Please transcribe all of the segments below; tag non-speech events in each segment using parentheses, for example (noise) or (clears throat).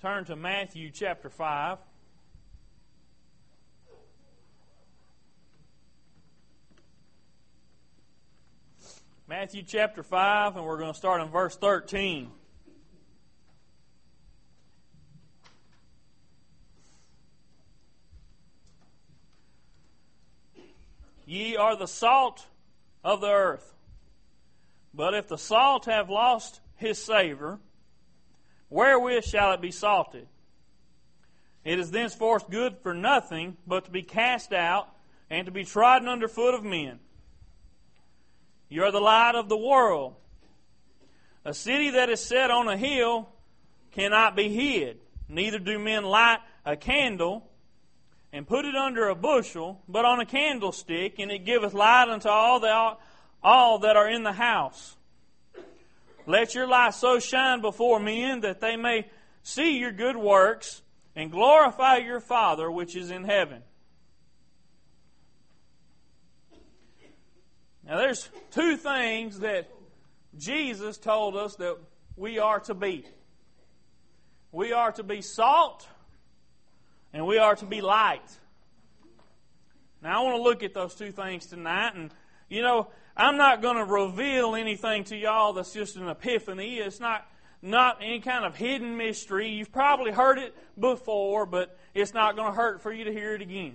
turn to Matthew chapter 5. Matthew chapter 5, and we're going to start in verse 13. Ye are the salt of the earth. But if the salt have lost his savor, wherewith shall it be salted? It is thenceforth good for nothing but to be cast out and to be trodden under foot of men. You are the light of the world. A city that is set on a hill cannot be hid. Neither do men light a candle and put it under a bushel, but on a candlestick, and it giveth light unto all that, all that are in the house. Let your light so shine before men that they may see your good works and glorify your Father which is in heaven. Now, there's two things that Jesus told us that we are to be. We are to be salt and we are to be light. Now, I want to look at those two things tonight, and you know, I'm not going to reveal anything to y'all that's just an epiphany. It's not not any kind of hidden mystery. You've probably heard it before, but it's not going to hurt for you to hear it again.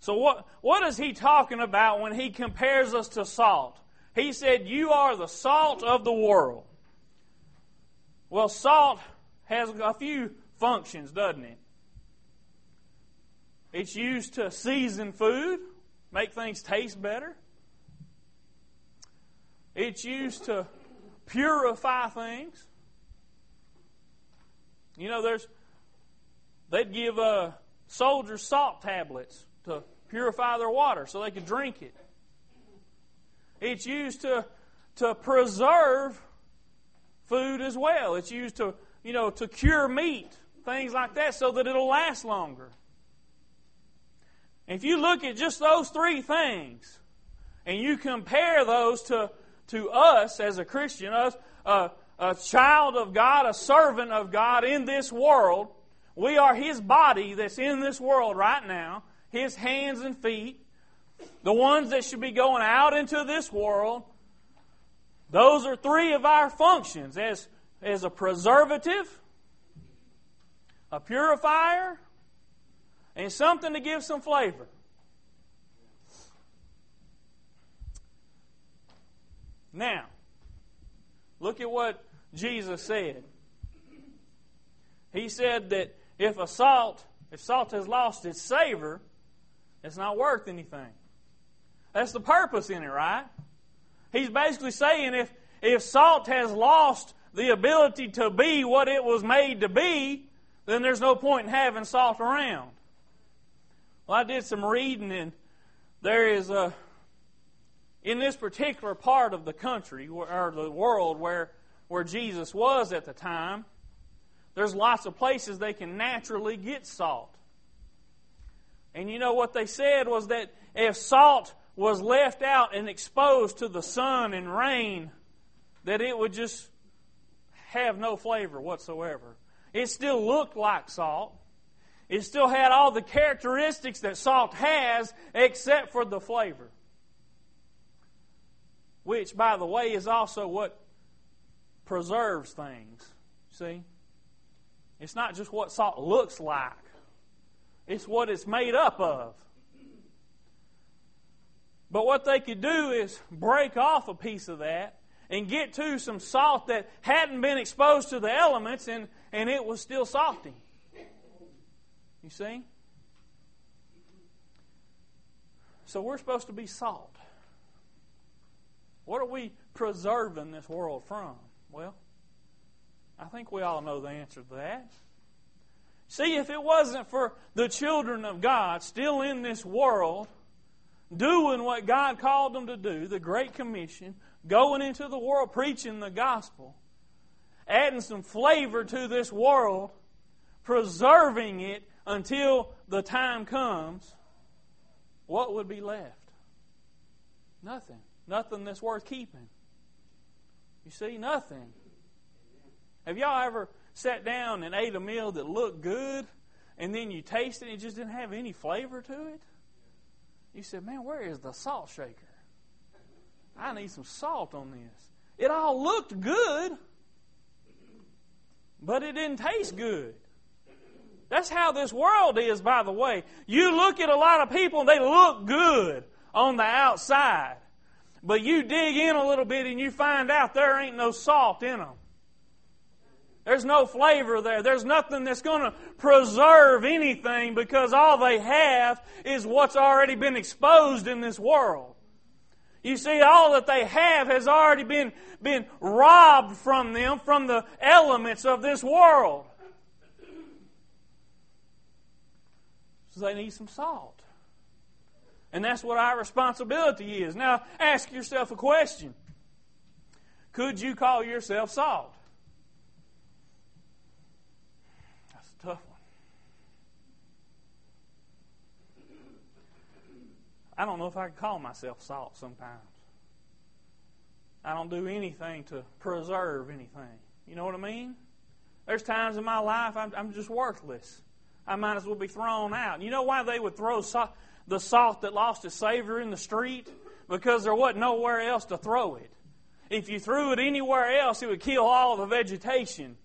So what, what is he talking about when he compares us to salt? He said, You are the salt of the world. Well, salt has a few functions, doesn't it? It's used to season food, make things taste better. It's used to purify things. You know, there's they'd give uh, soldiers salt tablets to purify their water so they could drink it. It's used to, to preserve food as well. It's used to, you know, to cure meat, things like that, so that it'll last longer. If you look at just those three things, and you compare those to, to us as a Christian, us, uh, a child of God, a servant of God in this world, we are His body that's in this world right now his hands and feet, the ones that should be going out into this world. Those are three of our functions as, as a preservative, a purifier, and something to give some flavor. Now, look at what Jesus said. He said that if a salt, if salt has lost its savor, it's not worth anything. That's the purpose in it, right? He's basically saying if, if salt has lost the ability to be what it was made to be, then there's no point in having salt around. Well, I did some reading, and there is a, in this particular part of the country, or the world where, where Jesus was at the time, there's lots of places they can naturally get salt. And you know what they said was that if salt was left out and exposed to the sun and rain, that it would just have no flavor whatsoever. It still looked like salt. It still had all the characteristics that salt has, except for the flavor. Which, by the way, is also what preserves things. See? It's not just what salt looks like, it's what it's made up of. But what they could do is break off a piece of that and get to some salt that hadn't been exposed to the elements and, and it was still salty. You see? So we're supposed to be salt. What are we preserving this world from? Well, I think we all know the answer to that. See, if it wasn't for the children of God still in this world, doing what God called them to do, the Great Commission, going into the world preaching the gospel, adding some flavor to this world, preserving it until the time comes, what would be left? Nothing. Nothing that's worth keeping. You see, nothing. Have y'all ever sat down and ate a meal that looked good, and then you tasted it and it just didn't have any flavor to it? You said, Man, where is the salt shaker? I need some salt on this. It all looked good, but it didn't taste good. That's how this world is, by the way. You look at a lot of people and they look good on the outside. But you dig in a little bit and you find out there ain't no salt in them. There's no flavor there. There's nothing that's going to preserve anything because all they have is what's already been exposed in this world. You see, all that they have has already been, been robbed from them from the elements of this world. So they need some salt. And that's what our responsibility is. Now, ask yourself a question Could you call yourself salt? That's a tough one. I don't know if I could call myself salt sometimes. I don't do anything to preserve anything. You know what I mean? There's times in my life I'm, I'm just worthless. I might as well be thrown out. You know why they would throw salt, the salt that lost its savor in the street? Because there wasn't nowhere else to throw it. If you threw it anywhere else, it would kill all the vegetation.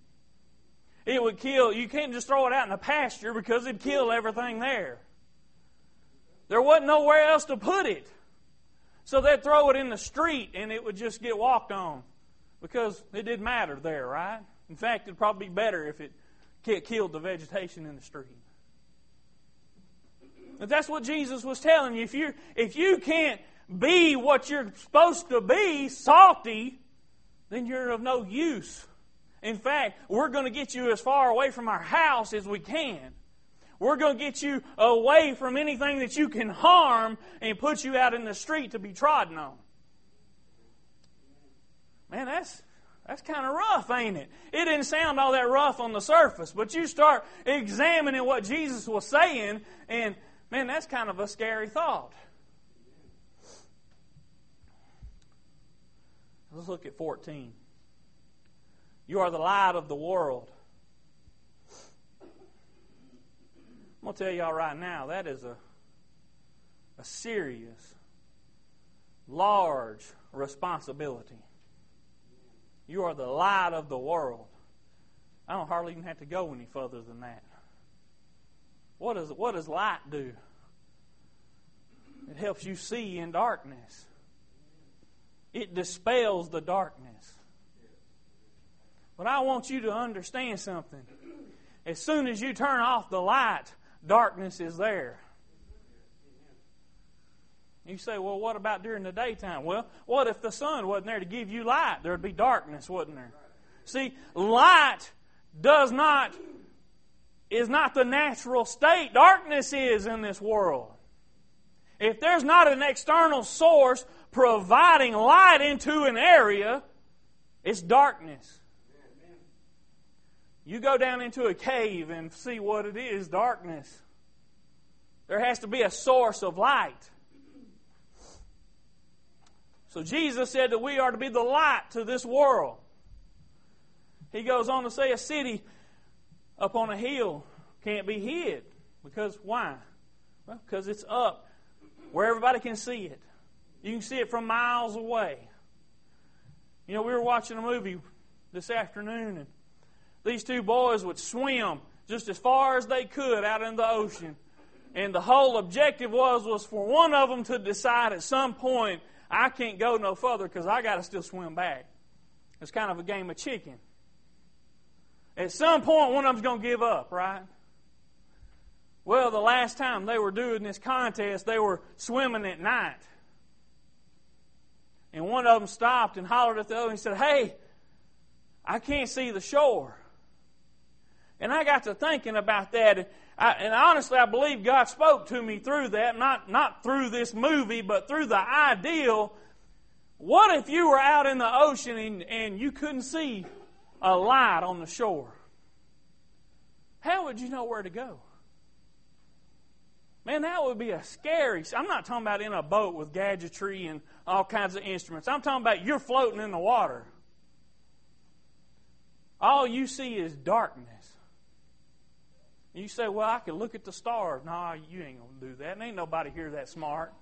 It would kill, you can't just throw it out in the pasture because it'd kill everything there. There wasn't nowhere else to put it. So they'd throw it in the street and it would just get walked on because it didn't matter there, right? In fact, it'd probably be better if it killed the vegetation in the street. But that's what Jesus was telling you. If you if you can't be what you're supposed to be, salty, then you're of no use. In fact, we're going to get you as far away from our house as we can. We're going to get you away from anything that you can harm and put you out in the street to be trodden on. Man, that's that's kind of rough, ain't it? It didn't sound all that rough on the surface, but you start examining what Jesus was saying, and man, that's kind of a scary thought. Let's look at 14. You are the light of the world. I'm going to tell y'all right now, that is a, a serious, large responsibility. You are the light of the world. I don't hardly even have to go any further than that. What does, what does light do? It helps you see in darkness. It dispels the darkness. But I want you to understand something. As soon as you turn off the light, darkness is there. You say, well, what about during the daytime? Well, what if the sun wasn't there to give you light? There'd be darkness, wouldn't there? See, light does not, is not the natural state. Darkness is in this world. If there's not an external source providing light into an area, it's darkness. You go down into a cave and see what it is darkness. There has to be a source of light. So Jesus said that we are to be the light to this world. He goes on to say a city up on a hill can't be hid. Because why? Well, because it's up where everybody can see it. You can see it from miles away. You know, we were watching a movie this afternoon, and these two boys would swim just as far as they could out in the ocean. And the whole objective was was for one of them to decide at some point I can't go no further because I got to still swim back. It's kind of a game of chicken. At some point, one of them's going to give up, right? Well, the last time they were doing this contest, they were swimming at night. And one of them stopped and hollered at the other and said, Hey, I can't see the shore. And I got to thinking about that. I, and honestly, I believe God spoke to me through that, not, not through this movie, but through the ideal. What if you were out in the ocean and, and you couldn't see a light on the shore? How would you know where to go? Man, that would be a scary. I'm not talking about in a boat with gadgetry and all kinds of instruments. I'm talking about you're floating in the water. all you see is darkness. You say, Well, I can look at the stars. No, you ain't going to do that. And ain't nobody here that smart.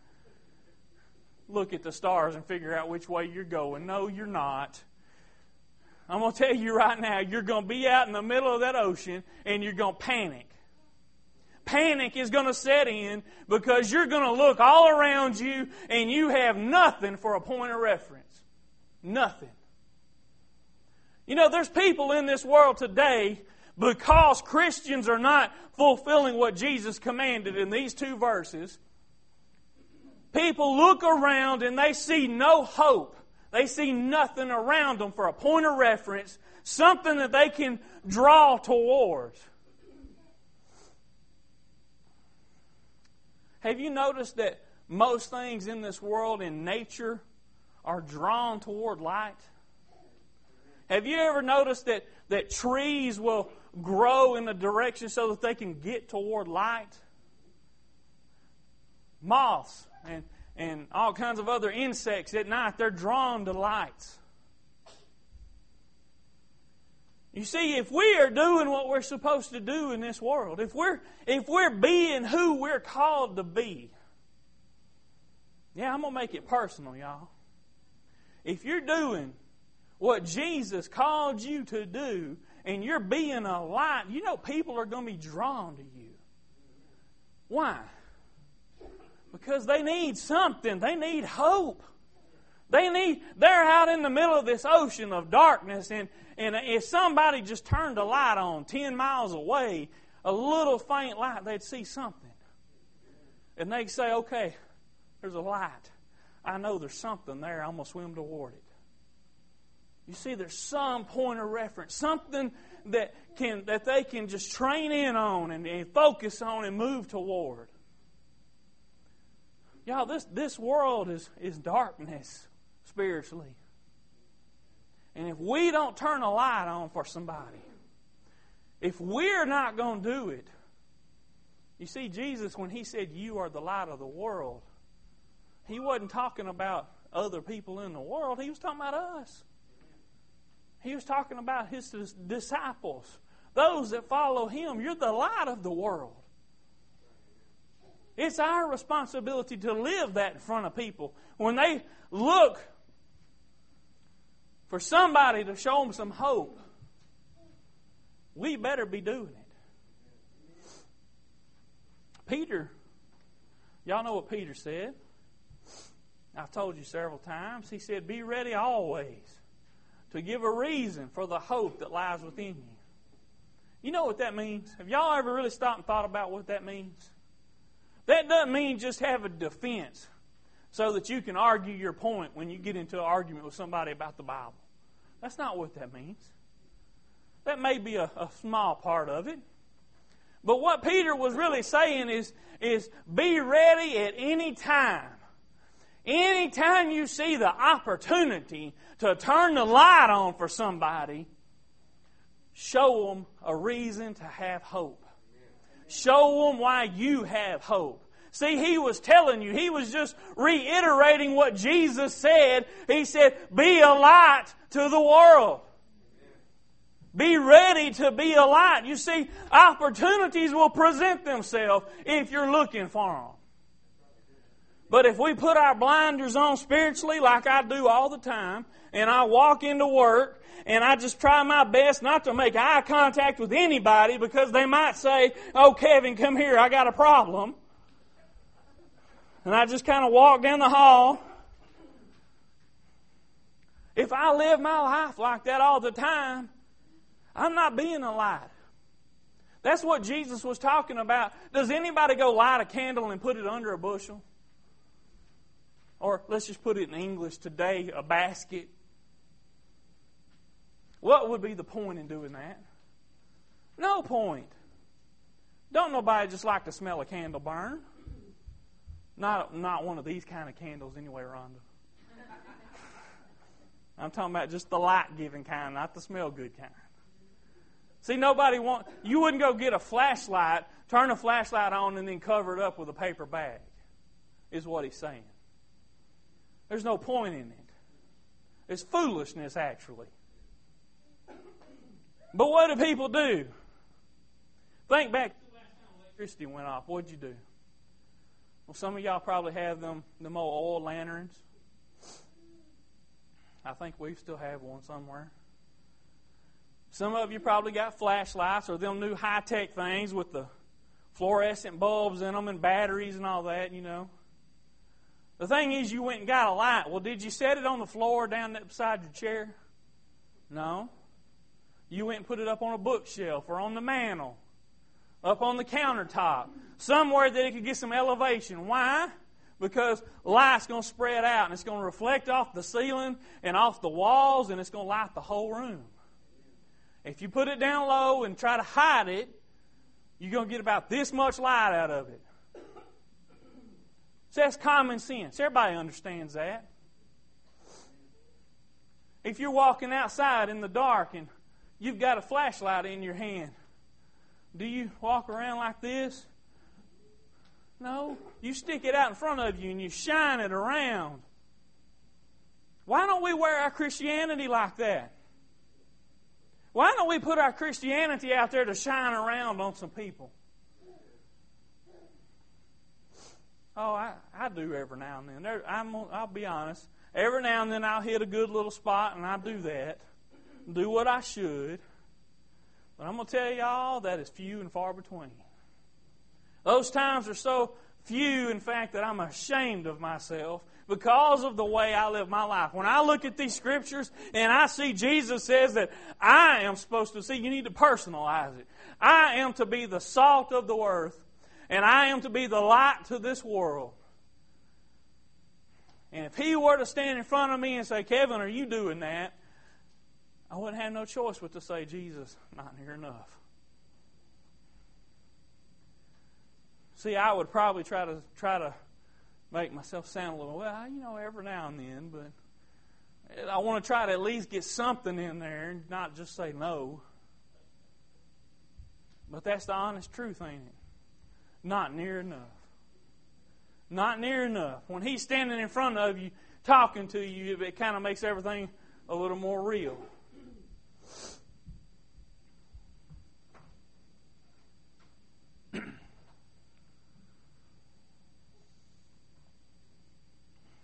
Look at the stars and figure out which way you're going. No, you're not. I'm going to tell you right now, you're going to be out in the middle of that ocean and you're going to panic. Panic is going to set in because you're going to look all around you and you have nothing for a point of reference. Nothing. You know, there's people in this world today because Christians are not fulfilling what Jesus commanded in these two verses. People look around and they see no hope they see nothing around them for a point of reference, something that they can draw towards. Have you noticed that most things in this world in nature are drawn toward light? Have you ever noticed that, that trees will grow in a direction so that they can get toward light? Moths and and all kinds of other insects at night, they're drawn to lights. You see, if we are doing what we're supposed to do in this world, if we're, if we're being who we're called to be, yeah, I'm going to make it personal, y'all. If you're doing what Jesus called you to do and you're being a light, you know people are going to be drawn to you. Why? Because they need something. They need hope. They need, they're out in the middle of this ocean of darkness, and, and if somebody just turned a light on 10 miles away, a little faint light, they'd see something. And they'd say, okay, there's a light. I know there's something there. I'm going to swim toward it. You see, there's some point of reference, something that, can, that they can just train in on and, and focus on and move toward. Y'all, this, this world is, is darkness spiritually. And if we don't turn a light on for somebody, if we're not going to do it, you see, Jesus, when he said, You are the light of the world, he wasn't talking about other people in the world, he was talking about us. He was talking about his disciples, those that follow him. You're the light of the world. It's our responsibility to live that in front of people. When they look for somebody to show them some hope, we better be doing it. Peter, y'all know what Peter said. I've told you several times. He said, Be ready always to give a reason for the hope that lies within you. You know what that means? Have y'all ever really stopped and thought about what that means? That doesn't mean just have a defense so that you can argue your point when you get into an argument with somebody about the Bible. That's not what that means. That may be a, a small part of it. But what Peter was really saying is, is be ready at any time. Anytime you see the opportunity to turn the light on for somebody, show them a reason to have hope. Show them why you have hope. See, he was telling you, he was just reiterating what Jesus said. He said, Be a light to the world. Be ready to be a light. You see, opportunities will present themselves if you're looking for them. But if we put our blinders on spiritually, like I do all the time, and I walk into work and I just try my best not to make eye contact with anybody because they might say, Oh, Kevin, come here, I got a problem. And I just kind of walk down the hall. If I live my life like that all the time, I'm not being a light. That's what Jesus was talking about. Does anybody go light a candle and put it under a bushel? Or let's just put it in English today, a basket. What would be the point in doing that? No point. Don't nobody just like to smell a candle burn. Not, not one of these kind of candles anyway, Rhonda. (laughs) I'm talking about just the light giving kind, not the smell good kind. See, nobody want you wouldn't go get a flashlight, turn a flashlight on, and then cover it up with a paper bag. Is what he's saying. There's no point in it. It's foolishness, actually. But what do people do? Think back to the last time electricity went off. What'd you do? Well, some of y'all probably have them, them old oil lanterns. I think we still have one somewhere. Some of you probably got flashlights or them new high tech things with the fluorescent bulbs in them and batteries and all that, you know. The thing is, you went and got a light. Well, did you set it on the floor down beside your chair? No. You went and put it up on a bookshelf or on the mantle, up on the countertop, somewhere that it could get some elevation. Why? Because light's going to spread out and it's going to reflect off the ceiling and off the walls and it's going to light the whole room. If you put it down low and try to hide it, you're going to get about this much light out of it. That's common sense. Everybody understands that. If you're walking outside in the dark and you've got a flashlight in your hand, do you walk around like this? No. You stick it out in front of you and you shine it around. Why don't we wear our Christianity like that? Why don't we put our Christianity out there to shine around on some people? Oh, I, I do every now and then. There, I'm, I'll be honest. Every now and then I'll hit a good little spot, and I do that. Do what I should. But I'm going to tell y'all that is few and far between. Those times are so few, in fact, that I'm ashamed of myself because of the way I live my life. When I look at these scriptures and I see Jesus says that I am supposed to see, you need to personalize it. I am to be the salt of the earth and I am to be the light to this world. And if he were to stand in front of me and say, Kevin, are you doing that? I wouldn't have no choice but to say, Jesus, not near enough. See, I would probably try to try to make myself sound a little well, you know, every now and then, but I want to try to at least get something in there and not just say no. But that's the honest truth, ain't it? Not near enough. Not near enough. When he's standing in front of you, talking to you, it kind of makes everything a little more real. (clears throat)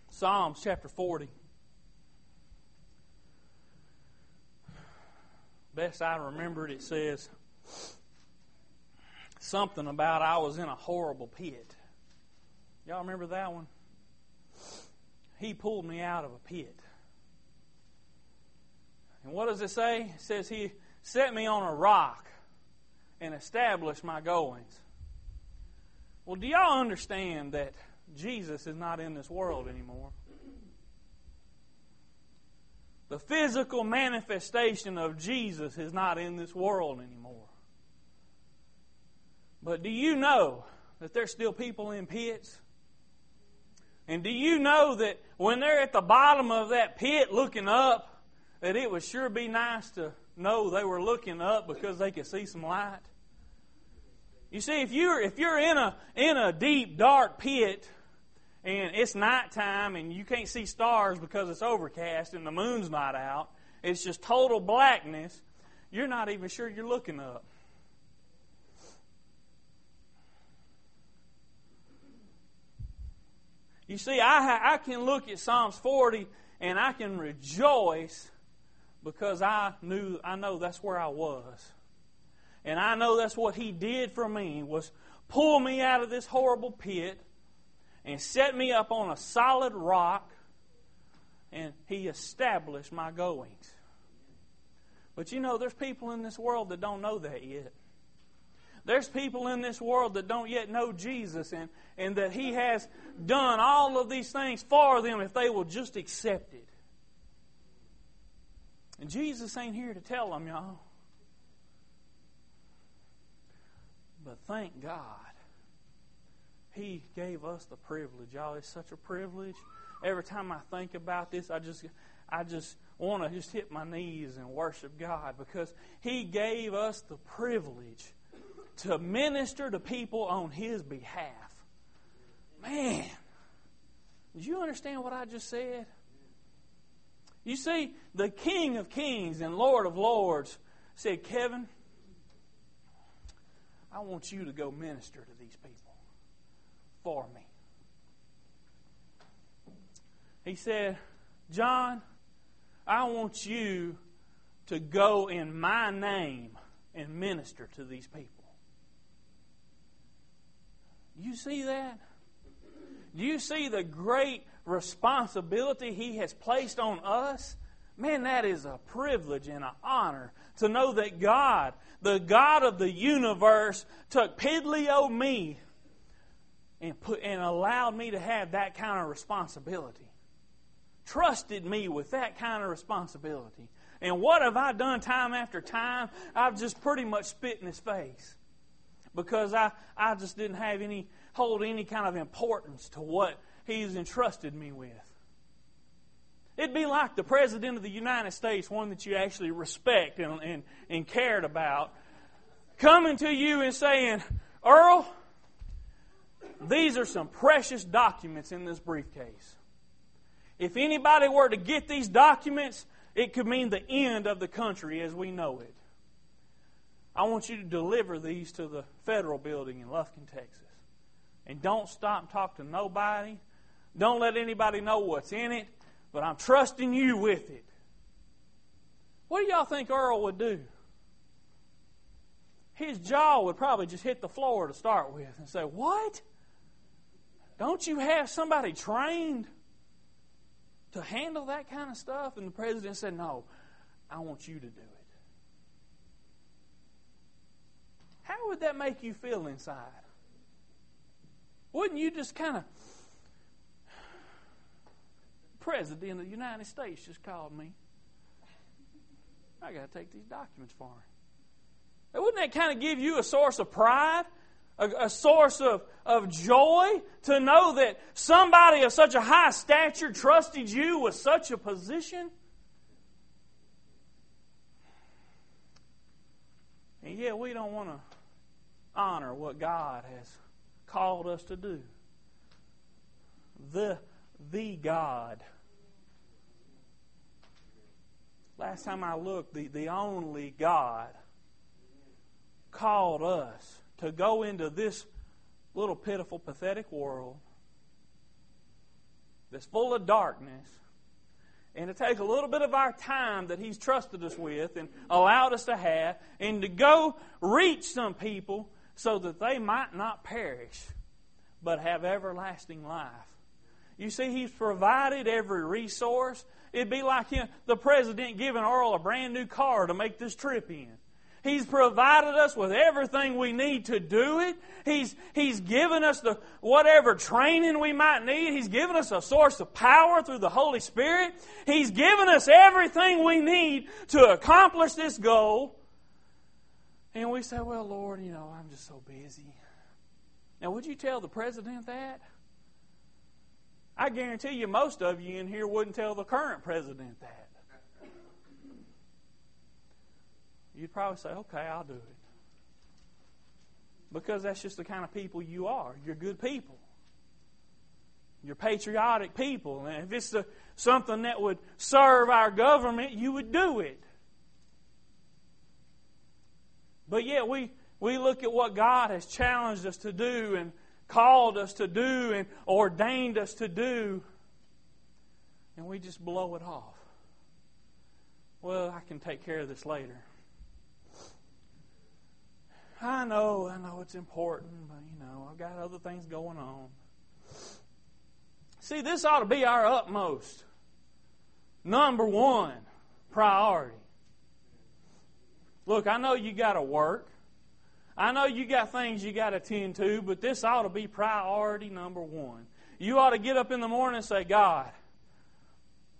Psalms chapter 40. Best I remember it, it says, something about I was in a horrible pit. Y'all remember that one? He pulled me out of a pit. And what does it say? It says he set me on a rock and established my goings. Well, do y'all understand that Jesus is not in this world anymore? The physical manifestation of Jesus is not in this world anymore. But do you know that there's still people in pits? And do you know that when they're at the bottom of that pit looking up, that it would sure be nice to know they were looking up because they could see some light? You see, if you're if you're in a in a deep dark pit and it's nighttime and you can't see stars because it's overcast and the moon's not out, it's just total blackness, you're not even sure you're looking up. You see, I, I can look at Psalms 40 and I can rejoice because I knew I know that's where I was. And I know that's what he did for me was pull me out of this horrible pit and set me up on a solid rock and he established my goings. But you know there's people in this world that don't know that yet. There's people in this world that don't yet know Jesus and, and that He has done all of these things for them if they will just accept it. And Jesus ain't here to tell them, y'all. But thank God, He gave us the privilege, y'all. It's such a privilege. Every time I think about this, I just, I just want to just hit my knees and worship God because He gave us the privilege to minister to people on His behalf. Man, did you understand what I just said? You see, the King of Kings and Lord of Lords said, Kevin, I want you to go minister to these people for me. He said, John, I want you to go in my name and minister to these people. You see that? Do you see the great responsibility He has placed on us? Man, that is a privilege and an honor to know that God, the God of the universe, took piddly me and put and allowed me to have that kind of responsibility. Trusted me with that kind of responsibility. And what have I done time after time? I've just pretty much spit in his face. Because I, I just didn't have any hold any kind of importance to what he's entrusted me with. It'd be like the President of the United States, one that you actually respect and, and, and cared about, coming to you and saying, Earl, these are some precious documents in this briefcase. If anybody were to get these documents, it could mean the end of the country as we know it. I want you to deliver these to the federal building in Lufkin, Texas. And don't stop and talk to nobody. Don't let anybody know what's in it but I'm trusting you with it. What do y'all think Earl would do? His jaw would probably just hit the floor to start with and say, What? Don't you have somebody trained to handle that kind of stuff? And the president said, No, I want you to do it. How would that make you feel inside? Wouldn't you just kind of President of the United States just called me. I got to take these documents for him. Wouldn't that kind of give you a source of pride? A, a, source of, of joy to know that somebody of such a high stature trusted you with such a position? Yet we don't want to honor what God has called us to do. The, the God Last time I looked, the, the only God called us to go into this little pitiful, pathetic world that's full of darkness and to take a little bit of our time that He's trusted us with and allowed us to have and to go reach some people so that they might not perish but have everlasting life. You see, He's provided every resource. It'd be like the president giving Earl a brand new car to make this trip in. He's provided us with everything we need to do it. He's, he's given us the whatever training we might need. He's given us a source of power through the Holy Spirit. He's given us everything we need to accomplish this goal. And we say, well, Lord, you know, I'm just so busy. Now, would you tell the president that? I guarantee you, most of you in here wouldn't tell the current president that. You'd probably say, okay, I'll do it. Because that's just the kind of people you are. You're good people. You're patriotic people. And if it's something that would serve our government, you would do it. But yet we, we look at what God has challenged us to do and called us to do and ordained us to do, and we just blow it off. Well, I can take care of this later. I know, I know it's important, but you know, I've got other things going on. See, this ought to be our utmost, number one priority. Look, I know you got to work. I know you got things you got to tend to, but this ought to be priority number one. You ought to get up in the morning and say, God,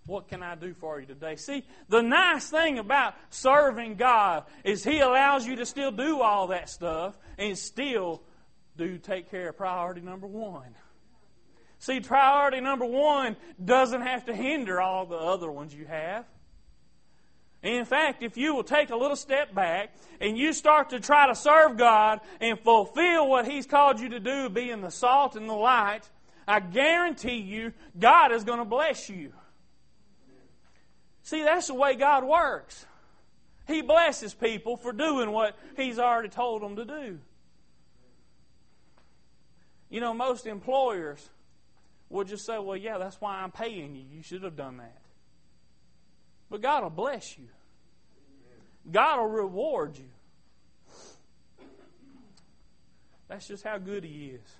what can I do for you today? See, the nice thing about serving God is He allows you to still do all that stuff and still do take care of priority number one. See, priority number one doesn't have to hinder all the other ones you have. In fact, if you will take a little step back and you start to try to serve God and fulfill what He's called you to do, being the salt and the light, I guarantee you, God is going to bless you. See, that's the way God works. He blesses people for doing what He's already told them to do. You know, most employers will just say, well, yeah, that's why I'm paying you. You should have done that. But God will bless you, God will reward you. That's just how good He is.